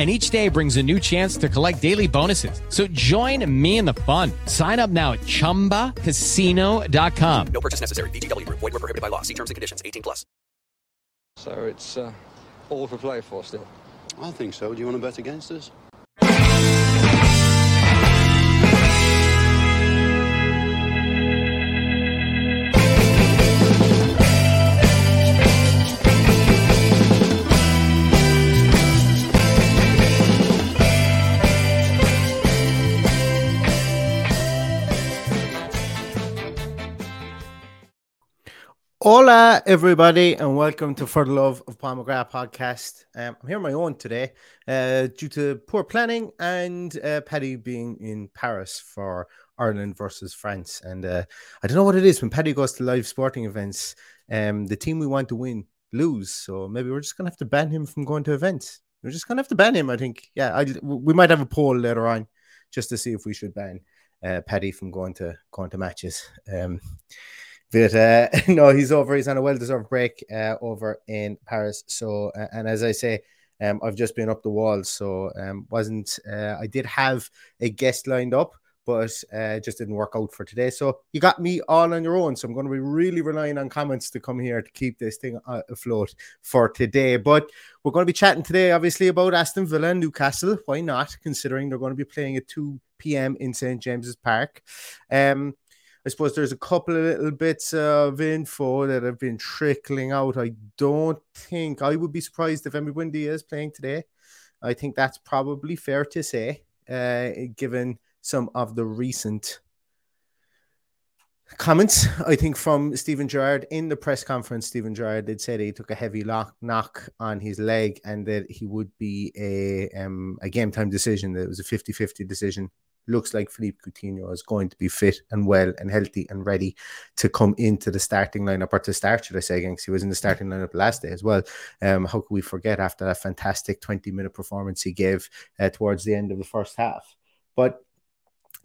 and each day brings a new chance to collect daily bonuses. So join me in the fun. Sign up now at ChumbaCasino.com. No purchase necessary. VGW. Void were prohibited by law. See terms and conditions. 18 plus. So it's uh, all for play for still. I think so. Do you want to bet against us? Hola, everybody, and welcome to For the Love of McGrath podcast. Um, I'm here on my own today uh, due to poor planning and uh, Paddy being in Paris for Ireland versus France. And uh, I don't know what it is when Paddy goes to live sporting events, um, the team we want to win lose. So maybe we're just going to have to ban him from going to events. We're just going to have to ban him, I think. Yeah, I, we might have a poll later on just to see if we should ban uh, Paddy from going to going to matches. Um, but uh, no, he's over. He's on a well-deserved break uh, over in Paris. So, uh, and as I say, um, I've just been up the wall, so um, wasn't. Uh, I did have a guest lined up, but uh, just didn't work out for today. So you got me all on your own. So I'm going to be really relying on comments to come here to keep this thing uh, afloat for today. But we're going to be chatting today, obviously, about Aston Villa and Newcastle. Why not? Considering they're going to be playing at 2 p.m. in St James's Park. Um, I suppose there's a couple of little bits of info that have been trickling out. I don't think I would be surprised if Buendia is playing today. I think that's probably fair to say, uh, given some of the recent comments. I think from Steven Gerrard in the press conference, Steven Gerrard did say he took a heavy lock, knock on his leg and that he would be a um, a game time decision. That it was a 50 50 decision looks like Philippe Coutinho is going to be fit and well and healthy and ready to come into the starting lineup or to start, should I say, again, because he was in the starting lineup last day as well. Um, how could we forget after that fantastic 20 minute performance he gave uh, towards the end of the first half? But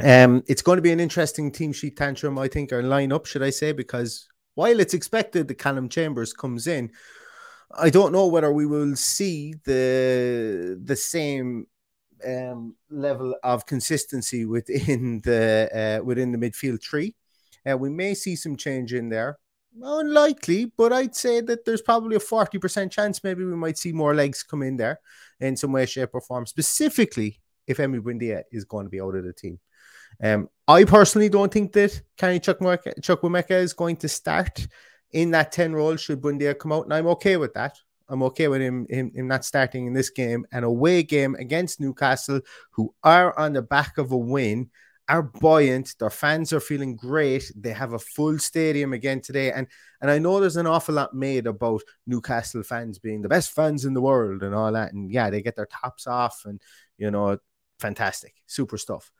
um, it's going to be an interesting team sheet tantrum, I think, or lineup, should I say, because while it's expected that Callum Chambers comes in, I don't know whether we will see the the same um, level of consistency within the uh, within the midfield tree. Uh, we may see some change in there. Unlikely, but I'd say that there's probably a 40% chance maybe we might see more legs come in there in some way, shape, or form, specifically if Emi Buendia is going to be out of the team. Um, I personally don't think that Carney Chukwuemeka is going to start in that 10 role should Buendia come out, and I'm okay with that. I'm okay with him, him, him not starting in this game. An away game against Newcastle, who are on the back of a win, are buoyant. Their fans are feeling great. They have a full stadium again today. And and I know there's an awful lot made about Newcastle fans being the best fans in the world and all that. And yeah, they get their tops off and you know, fantastic, super stuff.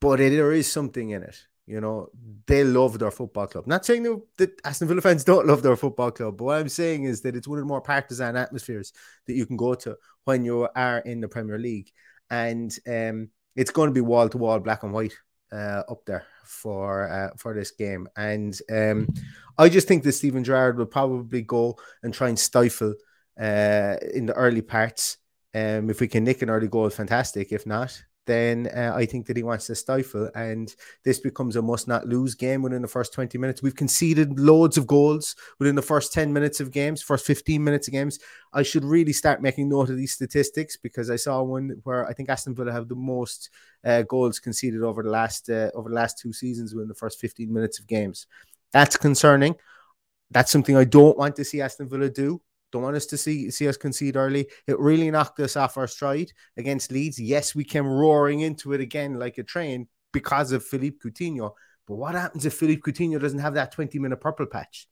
But it, there is something in it. You know, they love their football club. Not saying that Aston Villa fans don't love their football club, but what I'm saying is that it's one of the more partisan atmospheres that you can go to when you are in the Premier League. And um, it's going to be wall to wall, black and white uh, up there for uh, for this game, and um, I just think that Steven Gerrard will probably go and try and stifle uh, in the early parts. Um, if we can nick an early goal, fantastic. If not, then uh, I think that he wants to stifle, and this becomes a must not lose game within the first 20 minutes. We've conceded loads of goals within the first 10 minutes of games, first 15 minutes of games. I should really start making note of these statistics because I saw one where I think Aston Villa have the most uh, goals conceded over the last uh, over the last two seasons within the first 15 minutes of games. That's concerning. That's something I don't want to see Aston Villa do. Don't want us to see see us concede early. It really knocked us off our stride against Leeds. Yes, we came roaring into it again like a train because of Philippe Coutinho. But what happens if Philippe Coutinho doesn't have that 20 minute purple patch?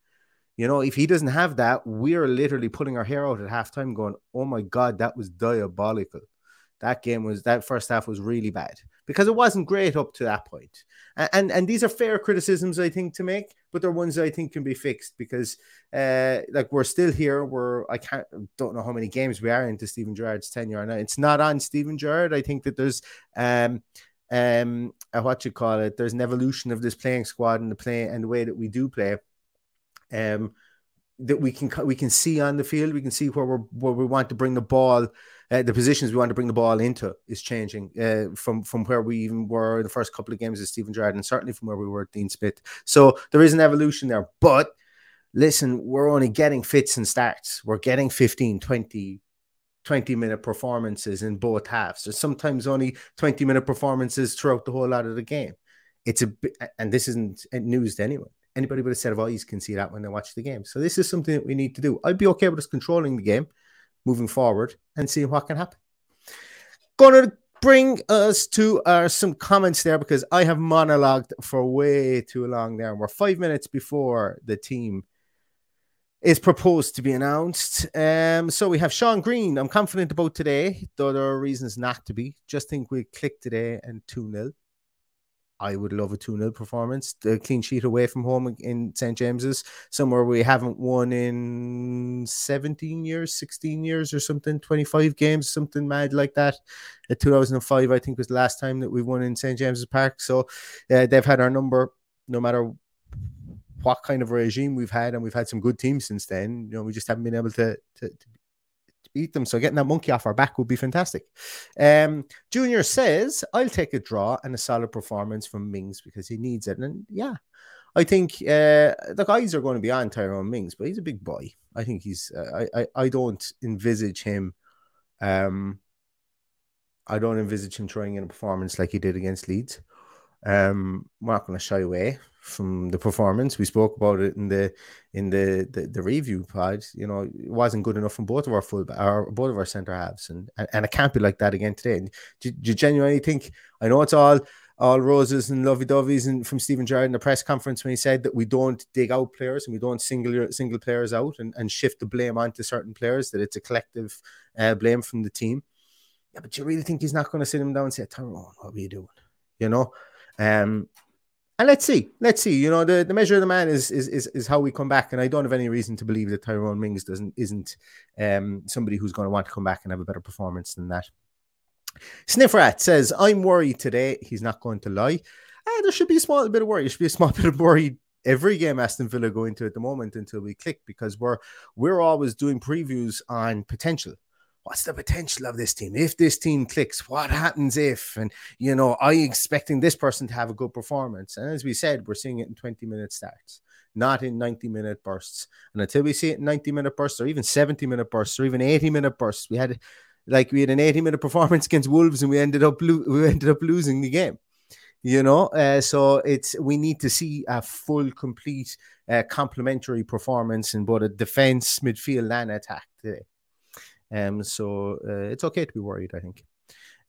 You know, if he doesn't have that, we're literally pulling our hair out at halftime going, oh my God, that was diabolical that game was that first half was really bad because it wasn't great up to that point. And, and these are fair criticisms I think to make, but they're ones I think can be fixed because uh like we're still here. We're I can't don't know how many games we are into Steven Gerrard's tenure now. It's not on Steven Gerrard. I think that there's um um uh, what you call it. There's an evolution of this playing squad and the play and the way that we do play. Um that we can we can see on the field. We can see where we're where we want to bring the ball, uh, the positions we want to bring the ball into is changing uh, from from where we even were the first couple of games of Steven Gerrard, and certainly from where we were at Dean Smith. So there is an evolution there. But listen, we're only getting fits and starts. We're getting 15, 20, 20 minute performances in both halves. There's sometimes only 20 minute performances throughout the whole lot of the game. It's a and this isn't news to anyone anybody with a set of eyes can see that when they watch the game. So this is something that we need to do. I'd be okay with us controlling the game moving forward and seeing what can happen. Going to bring us to uh, some comments there because I have monologued for way too long there. We're five minutes before the team is proposed to be announced. Um, so we have Sean Green. I'm confident about today, though there are reasons not to be. Just think we click today and 2 0. I would love a 2 0 performance. The clean sheet away from home in St. James's, somewhere we haven't won in 17 years, 16 years, or something, 25 games, something mad like that. At 2005, I think, was the last time that we won in St. James's Park. So uh, they've had our number no matter what kind of regime we've had, and we've had some good teams since then. You know, we just haven't been able to, to, to beat them. So getting that monkey off our back would be fantastic. Um, Junior says, I'll take a draw and a solid performance from Mings because he needs it. And yeah, I think uh, the guys are going to be on Tyrone Mings, but he's a big boy. I think he's, uh, I, I, I don't envisage him. Um, I don't envisage him throwing in a performance like he did against Leeds. Um, we're not going to shy away from the performance. We spoke about it in the in the the, the review pod. You know, it wasn't good enough from both of our full our both of our centre halves, and, and and it can't be like that again today. do, do you genuinely think? I know it's all all roses and lovey doveys, and from Steven Gerrard in the press conference when he said that we don't dig out players and we don't single single players out and, and shift the blame onto certain players. That it's a collective uh, blame from the team. Yeah, but you really think he's not going to sit him down and say, "Tyrone, what are you doing?" You know. Um, and let's see, let's see. You know, the, the measure of the man is, is is is how we come back. And I don't have any reason to believe that Tyrone Mings doesn't isn't um somebody who's going to want to come back and have a better performance than that. Snifferat says, "I'm worried today. He's not going to lie. Uh, there should be a small bit of worry. There should be a small bit of worry every game Aston Villa go into at the moment until we click because we're we're always doing previews on potential what's the potential of this team? If this team clicks, what happens if? And, you know, you expecting this person to have a good performance? And as we said, we're seeing it in 20 minute starts, not in 90 minute bursts. And until we see it in 90 minute bursts or even 70 minute bursts or even 80 minute bursts, we had like we had an 80 minute performance against Wolves and we ended up lo- we ended up losing the game. You know, uh, so it's we need to see a full, complete, uh, complementary performance in both a defense, midfield, and attack today. Um, so uh, it's okay to be worried, I think.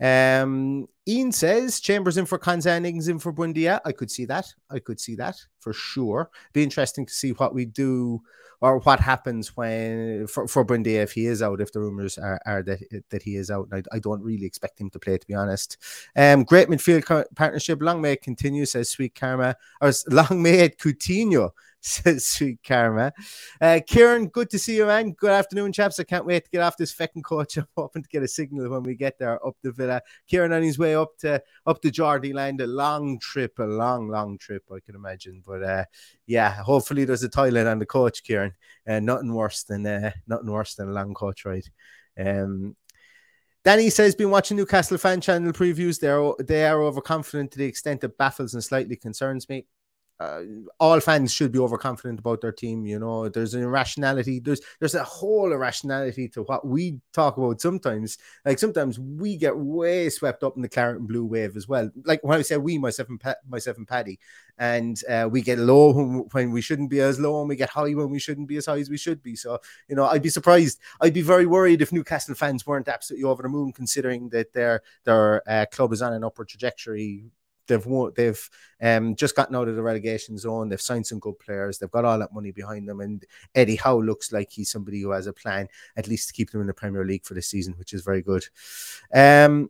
Um, Ian says Chambers in for Konsa, Ings in for Buendia. I could see that. I could see that for sure. Be interesting to see what we do or what happens when for, for Buendia if he is out, if the rumors are, are that that he is out. I, I, don't really expect him to play, to be honest. Um, great midfield partnership. Long may it continue, says Sweet Karma. Or long may it Coutinho says Sweet Karma. Uh, Kieran, good to see you, man. Good afternoon, chaps. I can't wait to get off this fecking coach. I'm hoping to get a signal when we get there up the villa. Kieran on his way up to up to Geordie land. A long trip, a long, long trip, I can imagine. But uh, yeah, hopefully there's a toilet on the coach, Kieran. Uh, nothing worse than uh, nothing worse than a long coach ride. Um, Danny says, been watching Newcastle fan channel previews. They're they are overconfident to the extent that baffles and slightly concerns me uh, all fans should be overconfident about their team. You know, there's an irrationality. There's there's a whole irrationality to what we talk about sometimes. Like sometimes we get way swept up in the claret and blue wave as well. Like when I say we, myself and pa- myself and Paddy, and uh, we get low when, we shouldn't be as low, and we get high when we shouldn't be as high as we should be. So you know, I'd be surprised. I'd be very worried if Newcastle fans weren't absolutely over the moon, considering that their their uh, club is on an upward trajectory they've won, they've um, just gotten out of the relegation zone. They've signed some good players. They've got all that money behind them. And Eddie Howe looks like he's somebody who has a plan, at least to keep them in the Premier League for the season, which is very good. Um,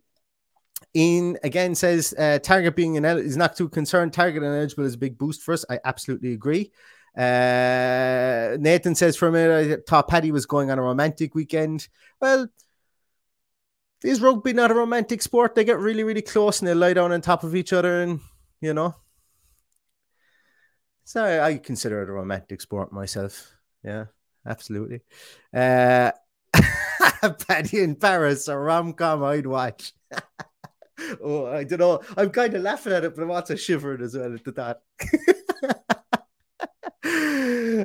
Ian again says uh, Targett being an is not too concerned. Targett and eligible is a big boost for us. I absolutely agree. Uh, Nathan says for a minute, I thought Paddy was going on a romantic weekend. Well, is rugby not a romantic sport? They get really, really close and they lie down on top of each other, and you know. So I consider it a romantic sport myself. Yeah, absolutely. Uh, Paddy in Paris, a rom com I'd watch. oh, I don't know. I'm kind of laughing at it, but I'm also shivering as well at the thought.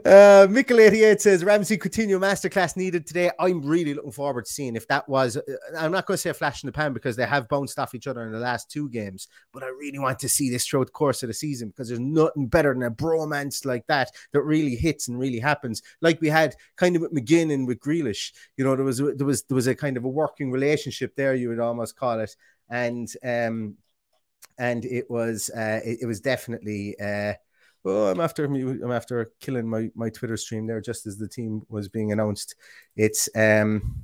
Uh, Michael88 says Ramsey Coutinho masterclass needed today. I'm really looking forward to seeing if that was. Uh, I'm not going to say a flash in the pan because they have bounced off each other in the last two games, but I really want to see this throughout the course of the season because there's nothing better than a bromance like that that really hits and really happens. Like we had kind of with McGinn and with Grealish. You know, there was there was there was a kind of a working relationship there. You would almost call it, and um, and it was uh, it, it was definitely. Uh, oh, I'm after me. I'm after killing my my Twitter stream there just as the team was being announced. It's um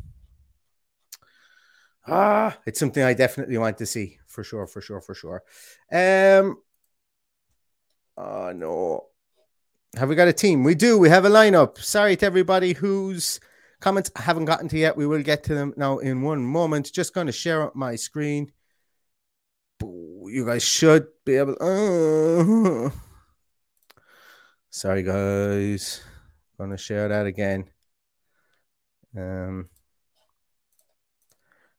ah, it's something I definitely want to see for sure, for sure, for sure. Um, oh no, have we got a team? We do. We have a lineup. Sorry to everybody whose comments I haven't gotten to yet. We will get to them now in one moment. Just going to share up my screen. You guys should be able. Uh, Sorry, guys. Gonna share that again. Um,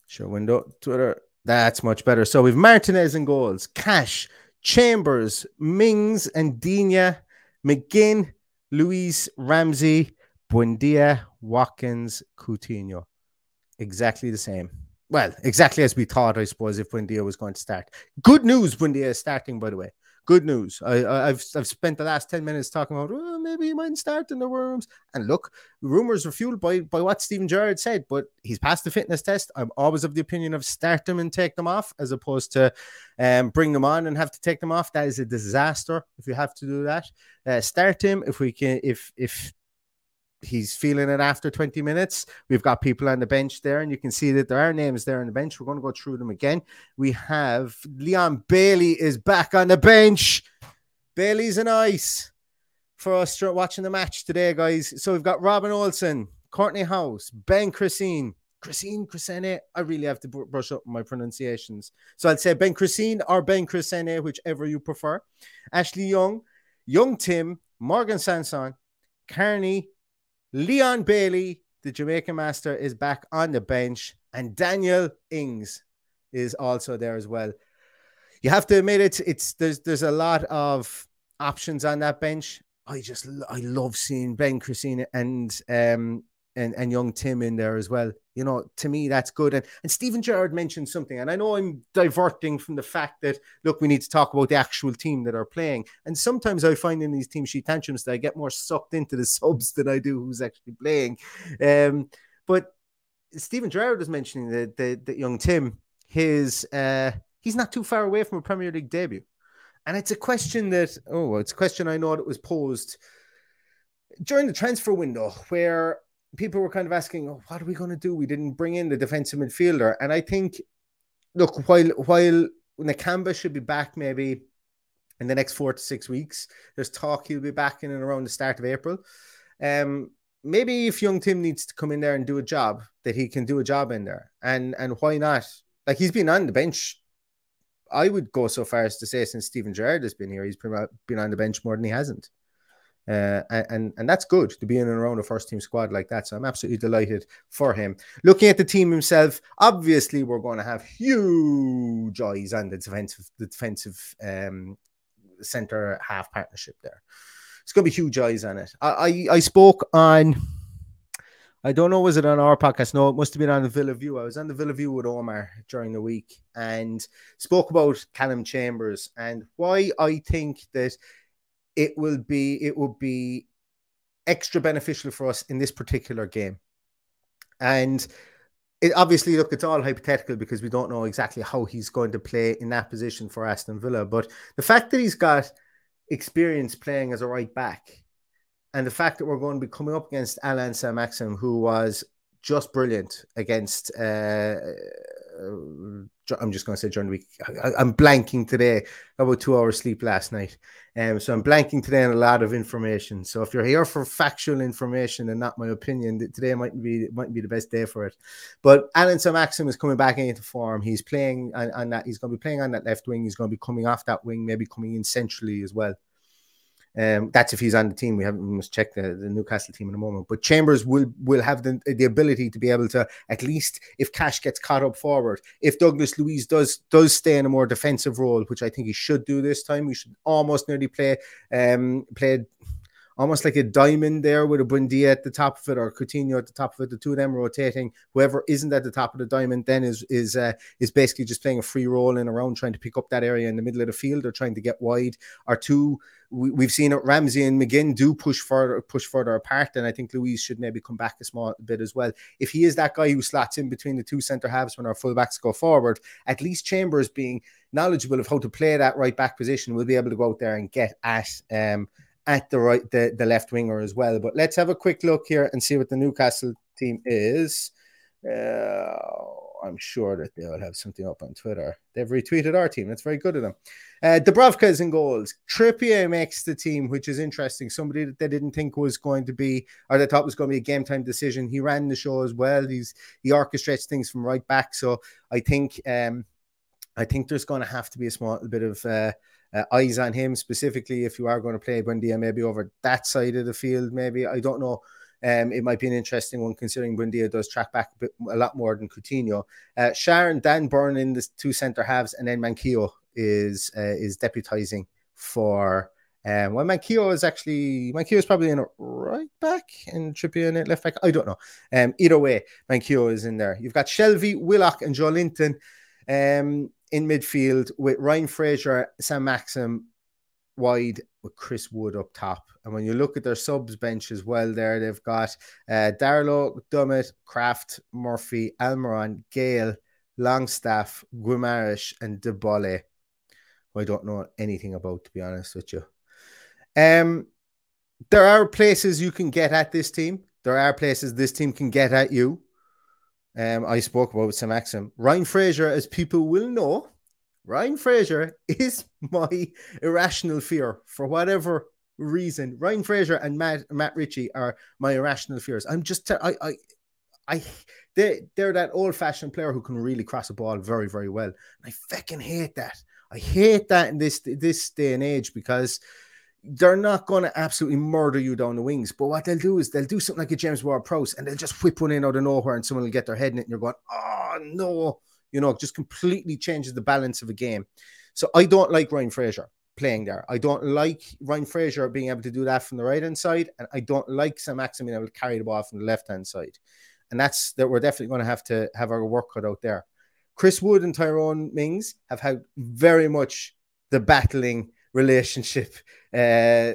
show window, Twitter. That's much better. So we've Martinez in goals, Cash, Chambers, Mings, and Digne, McGinn, Luiz, Ramsey, Buendia, Watkins, Coutinho. Exactly the same. Well, exactly as we thought, I suppose, if Buendia was going to start. Good news, Buendia is starting, by the way good news. I, have I've spent the last 10 minutes talking about oh, maybe he might start in the rooms. And look, rumors are fueled by, by what Steven Gerrard said, but he's passed the fitness test. I'm always of the opinion of start them and take them off as opposed to um, bring them on and have to take them off. That is a disaster if you have to do that. Uh, start him if we can, if, if, he's feeling it after 20 minutes. We've got people on the bench there, and you can see that there are names there on the bench. We're going to go through them again. We have Leon Bailey is back on the bench. Bailey's an ice for us watching the match today, guys. So we've got Robin Olsen, Courtney Hause, Ben Christine. Christine Crescene. I really have to brush up my pronunciations. So I'd say Ben Christine or Ben Crescene, whichever you prefer. Ashley Young, Young Tim, Morgan Sanson, Carney, Leon Bailey, the Jamaican master, is back on the bench, and Daniel Ings is also there as well. You have to admit it's it's there's there's a lot of options on that bench. I just I love seeing Ben Christina and um and, and young Tim in there as well. You know, to me, that's good. And, and Steven Gerrard mentioned something, and I know I'm diverting from the fact that, look, we need to talk about the actual team that are playing. And sometimes I find in these team sheet tantrums that I get more sucked into the subs than I do who's actually playing. Um, but Steven Gerrard was mentioning that the, the young Tim, his uh, he's not too far away from a Premier League debut. And it's a question that, oh, it's a question I know that was posed during the transfer window where people were kind of asking, oh, what are we going to do? We didn't bring in the defensive midfielder. And I think, look, while while Nakamba should be back maybe in the next four to six weeks. There's talk he'll be back in and around the start of April. Um, maybe if young Tim needs to come in there and do a job, that he can do a job in there, and and why not? Like he's been on the bench. I would go so far as to say since Steven Gerrard has been here, he's been on the bench more than he hasn't. Uh, and and that's good to be in and around a first team squad like that. So I'm absolutely delighted for him. Looking at the team himself, obviously we're going to have huge eyes on the defensive the defensive um, center half partnership there. It's going to be huge eyes on it. I, I, I spoke on. I don't know, was it on our podcast? No, it must have been on the Villa View. I was on the Villa View with Omar during the week and spoke about Callum Chambers and why I think that it will be it will be extra beneficial for us in this particular game. And it obviously look it's all hypothetical because we don't know exactly how he's going to play in that position for Aston Villa. But the fact that he's got experience playing as a right back, and the fact that we're going to be coming up against Allan Saint-Maximin, who was just brilliant against uh, I'm just going to say during the week. I, am blanking today. About two hours sleep last night, um, so I'm blanking today on a lot of information. So if you're here for factual information and not my opinion, today might be might be the best day for it. But Allan Saint-Maximin is coming back into form. He's playing on, on that. He's going to be playing on that left wing. He's going to be coming off that wing, maybe coming in centrally as well. Um, that's if he's on the team. We haven't we must check the, the Newcastle team in a moment. But Chambers will will have the, the ability to be able to at least if Cash gets caught up forward, if Douglas Luiz does does stay in a more defensive role, which I think he should do this time, we should almost nearly play um play almost like a diamond there with a Buendia at the top of it or Coutinho at the top of it, the two of them rotating. Whoever isn't at the top of the diamond then is is uh, is basically just playing a free role in around trying to pick up that area in the middle of the field or trying to get wide. Or two, we, have seen it. Ramsey and McGinn do push further push further apart, and I think Luiz should maybe come back a small bit as well. If he is that guy who slots in between the two centre halves when our fullbacks go forward, at least Chambers being knowledgeable of how to play that right back position will be able to go out there and get at um at the right the, the left winger as well. But let's have a quick look here and see what the Newcastle team is. Uh, I'm sure that they'll have something up on Twitter. They've retweeted our team. That's very good of them. Uh, Dubravka is in goals. Trippier makes the team, which is interesting. Somebody that they didn't think was going to be, or they thought was going to be a game time decision. He ran the show as well. He's he orchestrates things from right back. So I think um, I think there's going to have to be a small bit of uh, uh, eyes on him specifically if you are going to play Buendia maybe over that side of the field. Maybe I don't know. Um, it might be an interesting one considering Buendia does track back a, bit, a lot more than Coutinho. Uh, Sharon, Dan Burn in the two centre halves, and then Manquillo is uh, is deputizing for. Um, well, Manquillo is actually Manquillo is probably in a right back and Trippier in it left back. I don't know. Um, either way, Manquillo is in there. You've got Shelvey Willock, and Joelinton. Um, in midfield with Ryan Fraser, Saint-Maximin wide with Chris Wood up top. And when you look at their subs bench as well, there they've got uh, Darlow, Dummett, Krafth, Murphy, Almiron, Gayle, Longstaff, Guimaraes, and Debole, who I don't know anything about, to be honest with you. Um, there are places you can get at this team. There are places this team can get at you um, I spoke about Saint-Maximin. Ryan Fraser, as people will know, Ryan Fraser is my irrational fear for whatever reason. Ryan Fraser and Matt Matt Ritchie are my irrational fears. I'm just I I I they they're that old fashioned player who can really cross a ball very very well. I fucking hate that. I hate that in this this day and age because they're not going to absolutely murder you down the wings. But what they'll do is they'll do something like a James Ward Prowse and they'll just whip one in out of nowhere and someone will get their head in it and you're going, oh no, you know, just completely changes the balance of a game. So I don't like Ryan Fraser playing there. I don't like Ryan Fraser being able to do that from the right hand side, and I don't like Saint-Maximin being able to carry the ball from the left hand side. And that's that we're definitely going to have to have our work cut out there. Chris Wood and Tyrone Mings have had very much the battling relationship uh,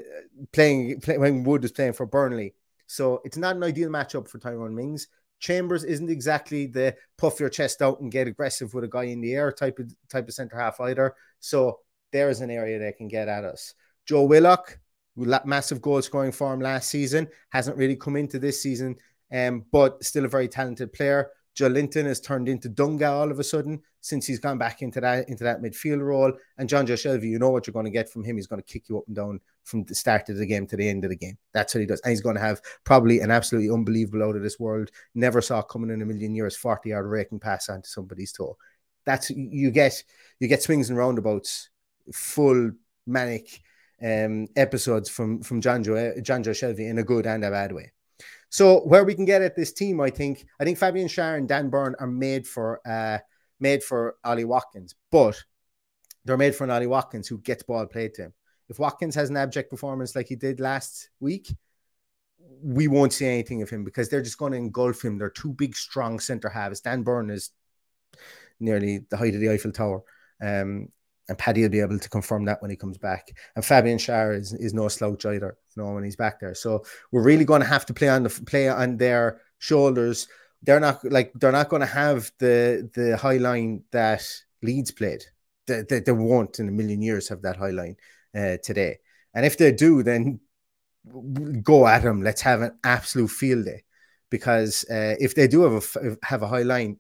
playing play, when Wood is playing for Burnley. So it's not an ideal matchup for Tyrone Mings. Chambers isn't exactly the puff your chest out and get aggressive with a guy in the air type of type of centre half either. So there is an area they can get at us. Joe Willock, massive goal scoring form last season, hasn't really come into this season, um, but still a very talented player. Joelinton has turned into Dunga all of a sudden since he's gone back into that into that midfield role. And Jonjo Shelvey, you know what you're going to get from him. He's going to kick you up and down from the start of the game to the end of the game. That's what he does. And he's going to have probably an absolutely unbelievable out of this world. Never saw coming in a million years, 40 yard raking pass onto somebody's toe. That's you get you get swings and roundabouts, full manic um, episodes from from Jonjo Jonjo Shelvey in a good and a bad way. So where we can get at this team, I think I think Fabian Schär and Dan Burn are made for uh, made for Ollie Watkins, but they're made for an Ollie Watkins who gets ball played to him. If Watkins has an abject performance like he did last week, we won't see anything of him because they're just going to engulf him. They're two big, strong centre halves. Dan Burn is nearly the height of the Eiffel Tower. Um, and Paddy will be able to confirm that when he comes back. And Fabian Schär is, is no slouch either, you know, when he's back there. So we're really going to have to play on the play on their shoulders. They're not like they're not going to have the the high line that Leeds played. They, they, they won't in a million years have that high line uh, today. And if they do, then go at them. Let's have an absolute field day. Because uh, if they do have a have a high line,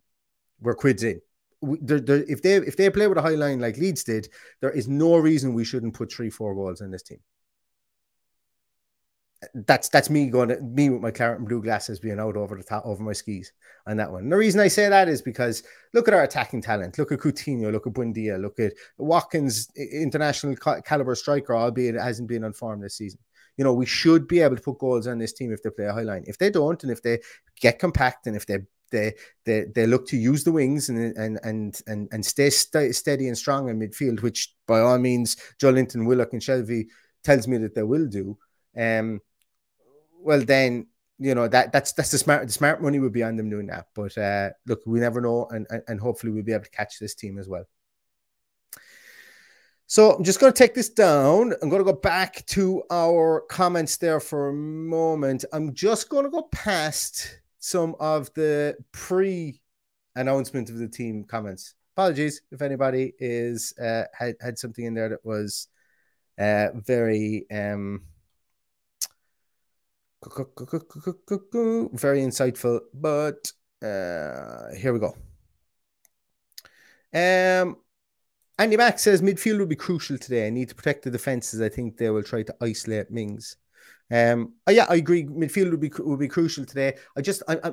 we're quids in they're, they're, if they if they play with a high line like Leeds did, there is no reason we shouldn't put three four goals in this team. That's that's me going to, me with my claret and blue glasses being out over the top over my skis on that one. And the reason I say that is because look at our attacking talent. Look at Coutinho. Look at Buendia. Look at Watkins, international caliber striker, albeit it hasn't been on form this season. You know, we should be able to put goals on this team if they play a high line. If they don't, and if they get compact, and if they they they they look to use the wings and and and and, and stay st- steady and strong in midfield, which by all means Joelinton, Willock, and Shelvey tells me that they will do. Um, well then you know that that's that's the smart the smart money would be on them doing that. But uh, look, we never know, and, and and hopefully we'll be able to catch this team as well. So I'm just going to take this down. I'm going to go back to our comments there for a moment. I'm just going to go past some of the pre announcement of the team comments. Apologies if anybody is uh, had, had something in there that was uh, very um, very insightful. But uh, here we go. Um, Andy Mack says midfield will be crucial today. I need to protect the defenses. I think they will try to isolate Mings. Um, oh yeah, I agree. Midfield would be would be crucial today. I just I,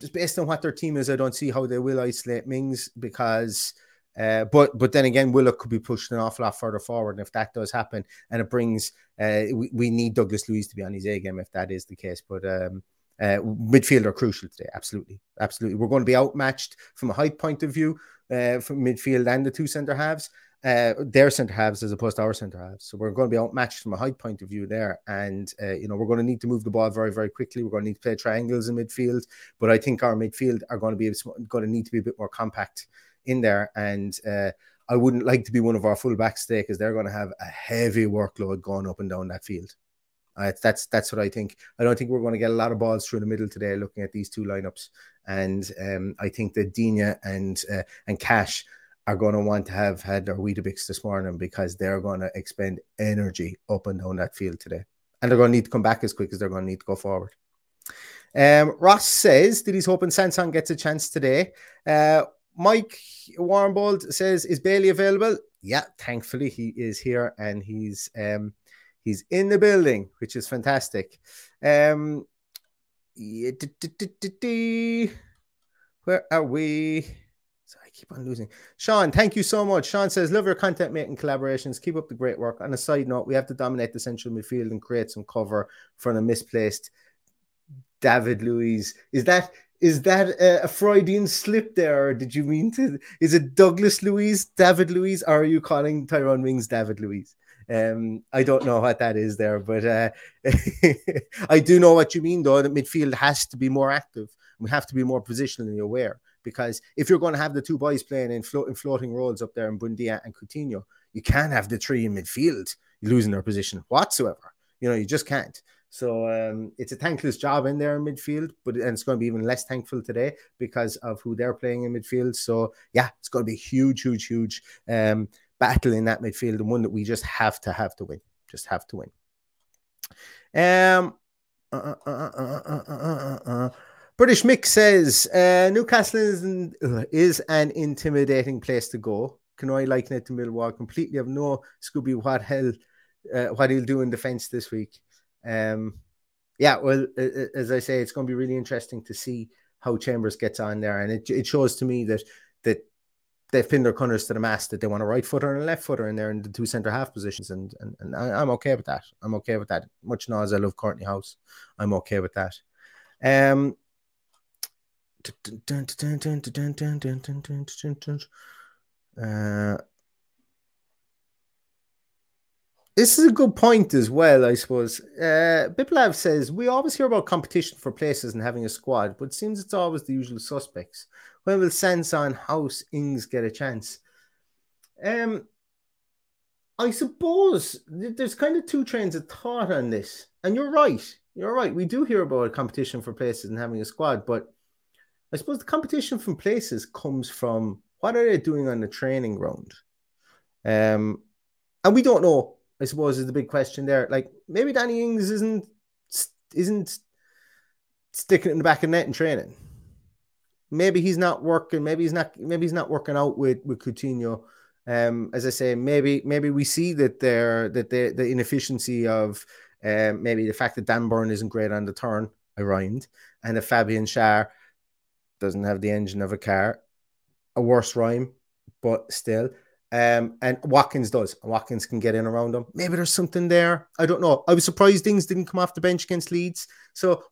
just based on what their team is, I don't see how they will isolate Mings because. Uh, but but then again, Willock could be pushed an awful lot further forward, and if that does happen, and it brings, uh, we, we need Douglas Luiz to be on his A game if that is the case. But um, uh, midfield are crucial today. Absolutely, absolutely. We're going to be outmatched from a height point of view uh, from midfield and the two centre halves uh, their centre halves as opposed to our centre halves. So we're going to be outmatched from a height point of view there. And, uh, you know, we're going to need to move the ball very, very quickly. We're going to need to play triangles in midfield. But I think our midfield are going to be going to need to be a bit more compact in there. And uh, I wouldn't like to be one of our fullbacks today because they're going to have a heavy workload going up and down that field. That's that's what I think. I don't think we're going to get a lot of balls through the middle today. Looking at these two lineups, and um, I think that Digne and uh, and Cash are going to want to have had their Weetabix this morning because they're going to expend energy up and down that field today. And they're going to need to come back as quick as they're going to need to go forward. Um, Ross says that he's hoping Sanson gets a chance today. Uh, Mike Warmbold says, "Is Bailey available?" Yeah, thankfully he is here and he's um, he's in the building, which is fantastic. Um, yeah, where are we? Keep on losing. Sean, thank you so much. Sean says, Love your content making collaborations. Keep up the great work. On a side note, we have to dominate the central midfield and create some cover for the misplaced David Luiz. Is that is that a, a, Freudian slip there, or did you mean to? Is it Douglas Luiz, David Luiz, or are you calling Tyrone Mings David Luiz? Um, I don't know what that is there, but uh, I do know what you mean, though. That midfield has to be more active. We have to be more positionally aware because if you're going to have the two boys playing in, float, in floating roles up there in Buendia and Coutinho, you can't have the three in midfield losing their position whatsoever. You know, you just can't. So um, it's a thankless job in there in midfield, but and it's going to be even less thankful today because of who they're playing in midfield. So yeah, it's going to be a huge, huge, huge um, battle in that midfield, and one that we just have to have to win. Just have to win. Um, uh, uh, uh, British Mick says uh, Newcastle is an, is an intimidating place to go. Can I liken it to Millwall? Completely have no Scooby what hell uh, what he'll do in defence this week. Um, yeah, well, as I say, it's going to be really interesting to see how Chambers gets on there, and it, it shows to me that that they've pinned their corners to the mast that they want a right footer and a left footer in there in the two centre half positions, and and, and I, am okay with that. I'm okay with that. Much now as I love Courtney Hause, I'm okay with that. Um. Uh, this is a good point as well, I suppose. Uh, Biplav says we always hear about competition for places and having a squad, but it seems it's always the usual suspects. When will Sanson, Hause, Ings get a chance? Um, I suppose there's kind of two trains of thought on this, and you're right. You're right. We do hear about competition for places and having a squad, but I suppose the competition from places comes from what are they doing on the training ground? Um, and we don't know. I suppose is the big question there. Like maybe Danny Ings isn't isn't sticking it in the back of the net and training. Maybe he's not working. Maybe he's not. Maybe he's not working out with with Coutinho. Um, as I say, maybe maybe we see that there that the the inefficiency of um, maybe the fact that Dan Burn isn't great on the turn. I rhymed, and that Fabian Schär doesn't have the engine of a car. A worse rhyme, but still. Um, and Watkins does. Watkins can get in around him. Maybe there's something there. I don't know. I was surprised things didn't come off the bench against Leeds. So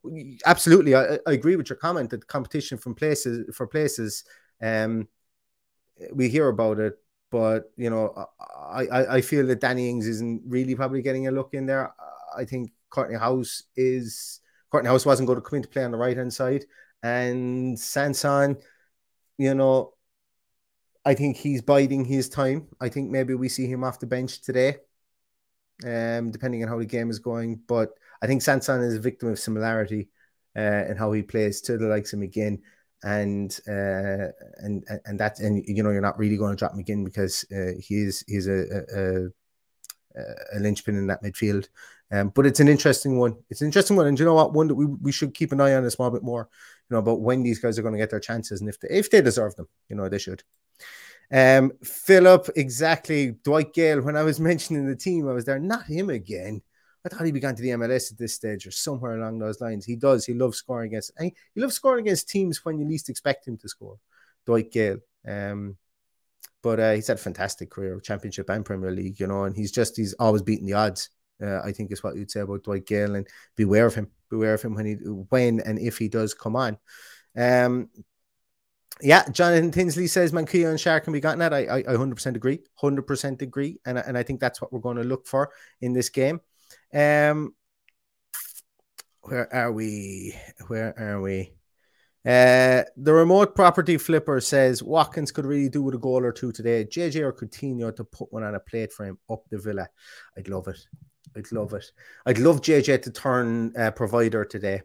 absolutely, I, I agree with your comment that competition from places for places. Um, we hear about it, but you know, I, I, I feel that Danny Ings isn't really probably getting a look in there. I think Courtney Hause is Courtney Hause wasn't going to come into play on the right hand side, and Sanson, you know, I think he's biding his time. I think maybe we see him off the bench today, um, depending on how the game is going. But I think Sanson is a victim of similarity uh, in how he plays to the likes of McGinn. And uh, and and that and you know you're not really going to drop McGinn because uh, he's he's a, a, a, a linchpin in that midfield. Um, but it's an interesting one. It's an interesting one, and you know what? One that we, we should keep an eye on a small bit more. You know about when these guys are going to get their chances and if they if they deserve them. You know they should. Um, Philip, exactly. Dwight Gayle. when I was mentioning the team, I was there, not him again. I thought he began to the MLS at this stage or somewhere along those lines. He does. He loves scoring against. He loves scoring against teams when you least expect him to score. Dwight Gayle. Um, but uh, he's had a fantastic career, Championship and Premier League, you know, and he's just he's always beating the odds. Uh, I think is what you'd say about Dwight Gayle, and beware of him. Beware of him when he when and if he does come on. Um, yeah, Jonathan Tinsley says Manquillo and Schär can be gotten at. I, I, I 100% agree. 100% agree. And, and I think that's what we're going to look for in this game. Um, where are we? Where are we? Uh, the remote property flipper says Watkins could really do with a goal or two today. JJ or Coutinho to put one on a plate for him up the villa. I'd love it. I'd love it. I'd love JJ to turn uh, provider today.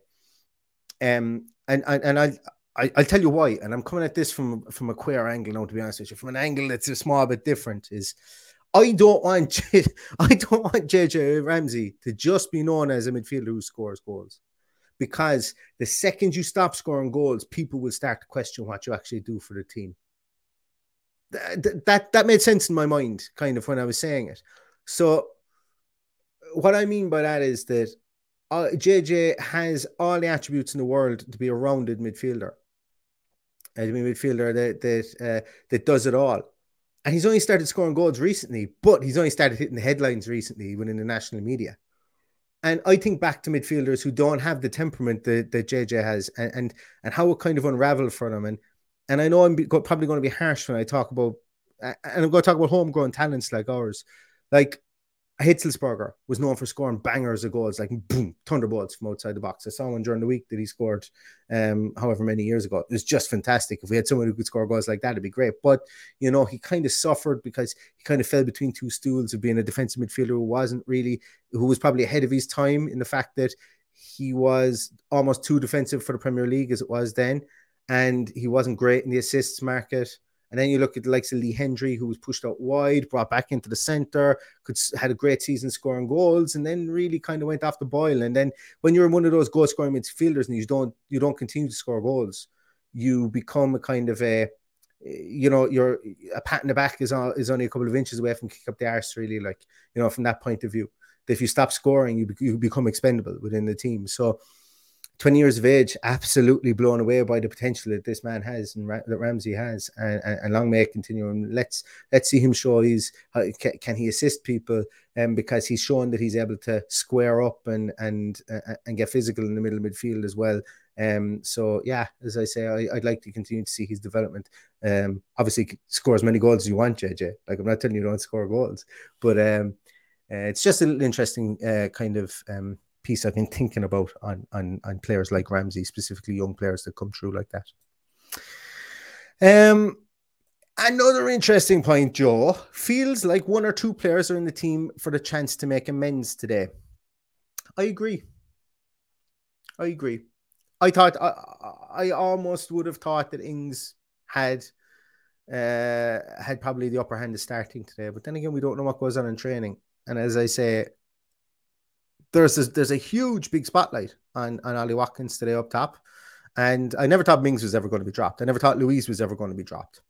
Um, and and, and I I, will tell you why, and I'm coming at this from from a queer angle now. To be honest with you, from an angle that's a small bit different, is I don't want J, I don't want JJ Ramsey to just be known as a midfielder who scores goals, because the second you stop scoring goals, people will start to question what you actually do for the team. That that, that made sense in my mind, kind of when I was saying it. So, what I mean by that is that uh, JJ has all the attributes in the world to be a rounded midfielder. I mean, midfielder that that uh, that does it all. And he's only started scoring goals recently, but he's only started hitting the headlines recently within the national media. And I think back to midfielders who don't have the temperament that, that JJ has, and, and and how it kind of unraveled for them. And and I know I'm probably going to be harsh when I talk about, and I'm going to talk about homegrown talents like ours. Like Hitzlsperger was known for scoring bangers of goals, like boom, thunderbolts from outside the box. I saw one during the week that he scored, um, however many years ago. It was just fantastic. If we had someone who could score goals like that, it'd be great. But you know, he kind of suffered because he kind of fell between two stools of being a defensive midfielder who wasn't really, who was probably ahead of his time in the fact that he was almost too defensive for the Premier League as it was then, and he wasn't great in the assists market And then you look at the likes of Lee Hendrie, who was pushed out wide, brought back into the center, could had a great season scoring goals, and then really kind of went off the boil. And then when you're one of those goal scoring midfielders and you don't you don't continue to score goals, you become a kind of a you know, you're a pat in the back is all, is only a couple of inches away from kick up the arse, really. Like you know, from that point of view, if you stop scoring, you, you become expendable within the team. So 20 years of age, absolutely blown away by the potential that this man has and Ra- that Ramsey has, and, and, and, long may it continue. And let's let's see him show he's can, can he assist people, um, because he's shown that he's able to square up and and uh, and get physical in the middle midfield as well. Um, so yeah, as I say, I, would like to continue to see his development. Um, obviously, score as many goals as you want, JJ. Like I'm not telling you don't score goals, but um, uh, it's just a little interesting uh, kind of um piece I've been thinking about on on on players like Ramsey, specifically young players that come through like that. Um, another interesting point, Joe feels like one or two players are in the team for the chance to make amends today. I agree. I agree. I thought I, I almost would have thought that Ings had uh, had probably the upper hand of starting today, but then again, we don't know what goes on in training. And as I say, there's a, there's a huge big spotlight on on Ollie Watkins today up top, and I never thought Mings was ever going to be dropped. I never thought Luiz was ever going to be dropped.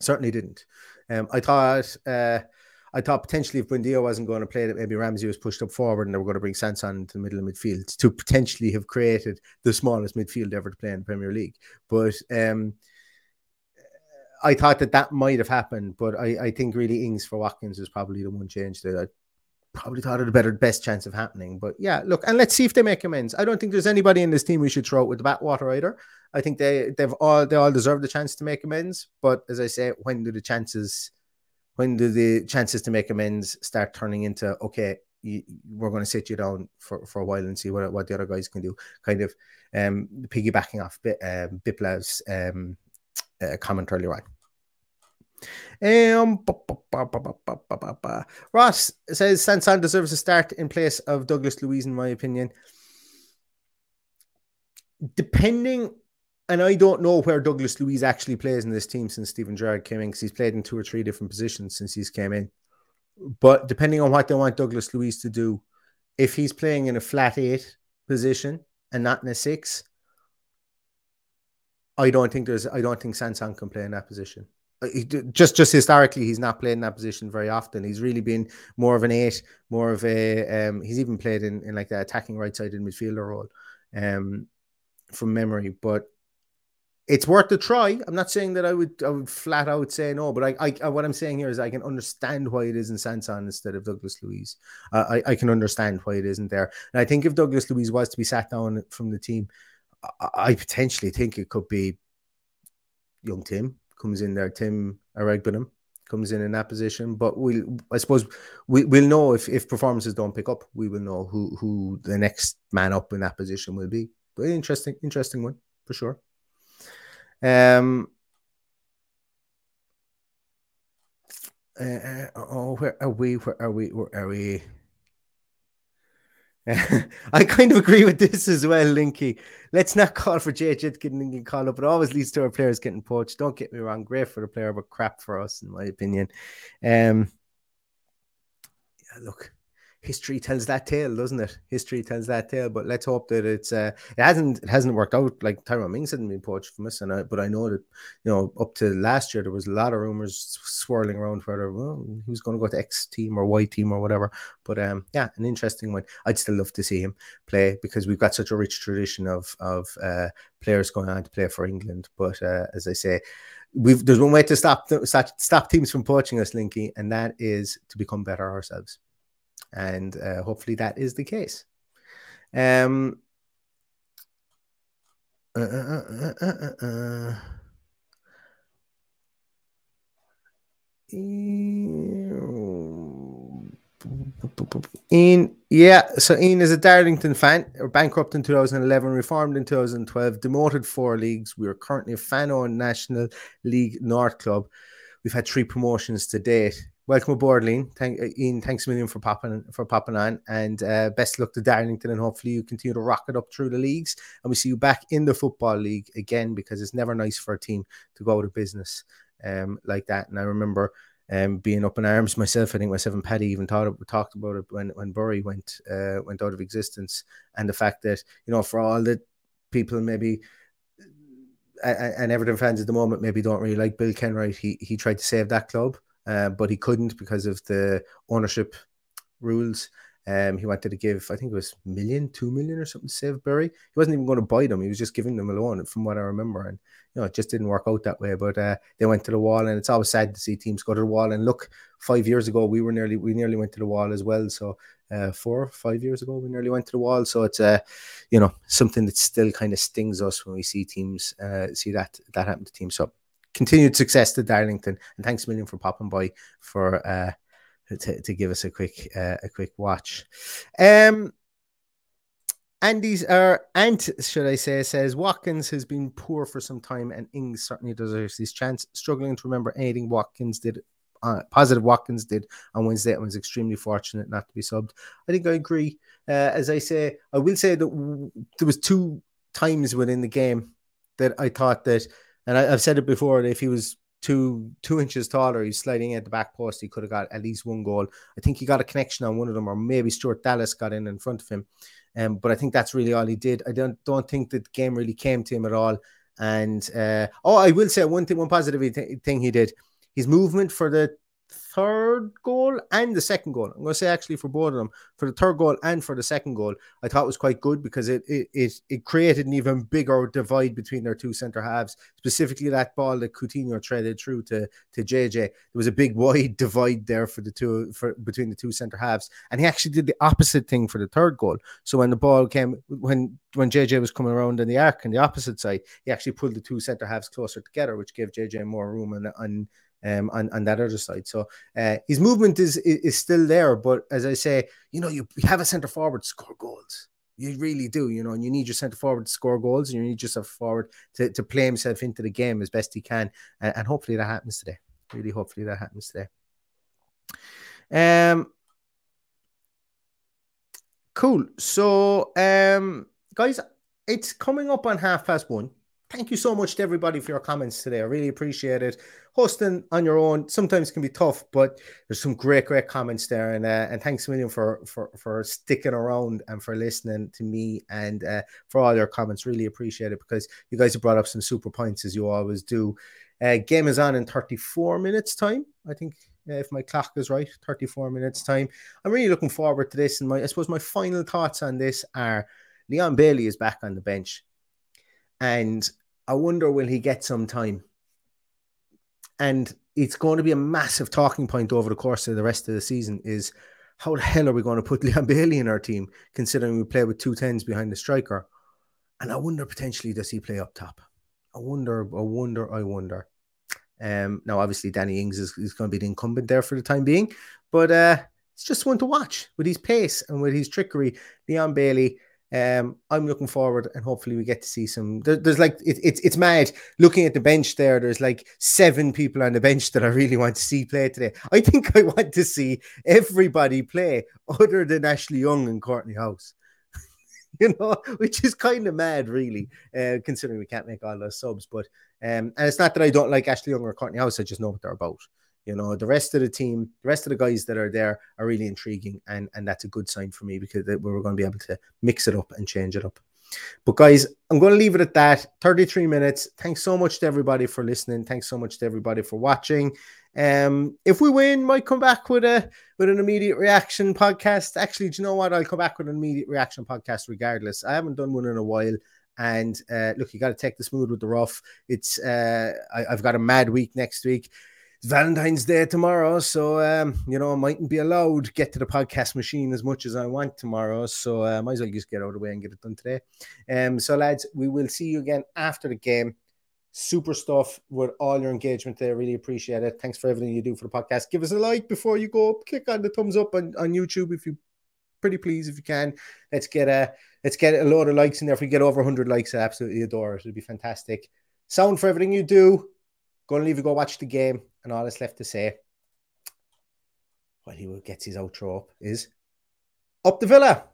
Certainly didn't. Um, I thought uh, I thought potentially if Buendia wasn't going to play, that maybe Ramsey was pushed up forward and they were going to bring Sanson into the middle of midfield to potentially have created the smallest midfield ever to play in the Premier League. But um, I thought that that might have happened, but I, I think really Ings for Watkins is probably the one change that probably thought it a better best chance of happening. But yeah, look, and let's see if they make amends. I don't think there's anybody in this team we should throw out with the backwater either. I think they they've all they all deserve the chance to make amends. But as I say, when do the chances when do the chances to make amends start turning into okay you, we're going to sit you down for, for a while and see what, what the other guys can do kind of um piggybacking off um, Biplav's um uh, comment earlier on um, Ross says Sanson deserves a start in place of Douglas Luiz, in my opinion. Depending and I don't know where Douglas Luiz actually plays in this team since Steven Gerrard came in because he's played in two or three different positions since he's came in. But depending on what they want Douglas Luiz to do, if he's playing in a flat eight position and not in a six, I don't think there's I don't think Sanson can play in that position. Uh, just just historically, he's not played in that position very often. He's really been more of an eight, more of a. Um, he's even played in, in like the attacking right side in midfielder role, um, from memory. But it's worth a try. I'm not saying that I would I would flat out say no, but I, I what I'm saying here is I can understand why it isn't Sanson instead of Douglas Luiz Uh, I I can understand why it isn't there, and I think if Douglas Luiz was to be sat down from the team, I, I potentially think it could be young Tim comes in there. Tim Iroegbunam comes in in that position, but we'll I suppose we we'll know if if performances don't pick up, we will know who who the next man up in that position will be. But interesting interesting one for sure. Um, uh, uh, oh, where are we? Where are we? Where are we? I kind of agree with this as well, Linky. Let's not call for JJ getting called up. It always leads to our players getting poached. Don't get me wrong, great for the player, but crap for us, in my opinion. Um, yeah, look, history tells that tale, doesn't it? History tells that tale. But let's hope that it's uh, it hasn't it hasn't worked out. Like Tyrone Mings hadn't been poached from us, and I, but I know that you know up to last year there was a lot of rumors swirling around whether well who's going to go to X team or Y team or whatever. But um, yeah, an interesting one. I'd still love to see him play because we've got such a rich tradition of of uh, players going on to play for England. But uh, as I say. We've, there's one way to stop stop, stop teams from poaching us, Linky, and that is to become better ourselves and uh, hopefully that is the case. Um, uh, uh, uh, Ian, yeah, so Ian is a Darlington fan, bankrupt in 2011, reformed in 2012, demoted four leagues. We are currently a fan owned National League North club. We've had three promotions to date welcome aboard, Ian. Thank uh, Ian. Thanks a million for popping for popping on, and uh, best luck to Darlington, and hopefully you continue to rock it up through the leagues, and we see you back in the football league again because it's never nice for a team to go out of business. um, like that. And I remember um, being up in arms myself. I think myself and Paddy even thought talked about it when when Bury went uh, went out of existence, and the fact that you know for all the people maybe and Everton fans at the moment maybe don't really like Bill Kenwright. He he tried to save that club, uh, but he couldn't because of the ownership rules. Um, he wanted to give, I think it was million, two million or something to save Bury. He wasn't even going to buy them. He was just giving them a loan, from what I remember. And you know, it just didn't work out that way. But uh, they went to the wall, and it's always sad to see teams go to the wall. And look, five years ago, we were nearly, we nearly went to the wall as well. So uh, four, five years ago, we nearly went to the wall. So it's uh, you know, something that still kind of stings us when we see teams uh, see that that happen to teams. So continued success to Darlington, and thanks a million for popping by for uh to, to give us a quick uh, a quick watch. Um, Andy's or Ant, should I say, says Watkins has been poor for some time, and Ings certainly deserves his chance. Struggling to remember anything Watkins did, uh, positive Watkins did on Wednesday, and was extremely fortunate not to be subbed. I think I agree. Uh, as I say, I will say that w- there was two times within the game that I thought that, and I, have said it before, if he was two two inches taller. He's sliding at the back post. He could have got at least one goal. I think he got a connection on one of them, or maybe Stuart Dallas got in in front of him. Um, but I think that's really all he did. I don't don't think that the game really came to him at all. And uh, oh, I will say one thing, one positive thing he did. His movement for the third goal and the second goal. I'm going to say actually for both of them, for the third goal and for the second goal, I thought was quite good because it it it, it created an even bigger divide between their two centre halves. Specifically, that ball that Coutinho threaded through to to JJ, there was a big wide divide there for the two for between the two centre halves, and he actually did the opposite thing for the third goal. So when the ball came when when JJ was coming around in the arc on the opposite side, he actually pulled the two centre halves closer together, which gave JJ more room and and um, on, on that other side. So uh, his movement is, is, is still there, but as I say, you know, you have a centre forward score goals. You really do, you know, and you need your centre forward to score goals, and you need your centre forward to, to play himself into the game as best he can, and, and hopefully that happens today. Really, hopefully that happens today. Um, cool. So, um, guys, it's coming up on half past one thank you so much to everybody for your comments today. I really appreciate it. Hosting on your own sometimes can be tough, but there's some great, great comments there, and uh, and thanks a million for for for sticking around and for listening to me and uh, for all your comments. Really appreciate it because you guys have brought up some super points as you always do. Uh, game is on in 34 minutes time, I think. Uh, if my clock is right, 34 minutes time. I'm really looking forward to this. And my, I suppose my final thoughts on this are Leon Bailey is back on the bench. And I wonder will he get some time? And it's going to be a massive talking point over the course of the rest of the season is how the hell are we going to put Leon Bailey in our team, considering we play with two tens behind the striker? And I wonder potentially does he play up top? I wonder, I wonder, I wonder. Um, now obviously Danny Ings is, is going to be the incumbent there for the time being, but uh, it's just one to watch with his pace and with his trickery. Leon Bailey um, I'm looking forward, and hopefully we get to see some. There, there's like it, it's it's mad looking at the bench there. There's like seven people on the bench that I really want to see play today. I think I want to see everybody play other than Ashley Young and Courtney Hause. you know, which is kind of mad, really, uh, considering we can't make all those subs. But um, and it's not that I don't like Ashley Young or Courtney Hause. I just know what they're about. You know, the rest of the team, the rest of the guys that are there are really intriguing, and and that's a good sign for me because we're going to be able to mix it up and change it up. But guys, I'm going to leave it at that. 33 minutes. Thanks so much to everybody for listening. Thanks so much to everybody for watching. Um, if we win, might come back with a with an immediate reaction podcast. Actually, do you know what? I'll come back with an immediate reaction podcast regardless. I haven't done one in a while. And uh, look, you got to take the smooth with the rough. It's uh, I, have got a mad week next week. Valentine's Day tomorrow, so um, you know I mightn't be allowed to get to the podcast machine as much as I want tomorrow. So uh, I might as well just get out of the way and get it done today. Um, so lads, we will see you again after the game. Super stuff with all your engagement there. Really appreciate it. Thanks for everything you do for the podcast. Give us a like before you go. Click on the thumbs up on, on YouTube if you pretty please if you can. Let's get a let's get a load of likes in there. If we get over 100 likes, I absolutely adore it. It'll be fantastic. Sound for everything you do. To leave you go watch the game and all that's left to say, when he will get his outro up, is up the villa.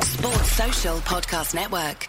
Sports Social Podcast Network.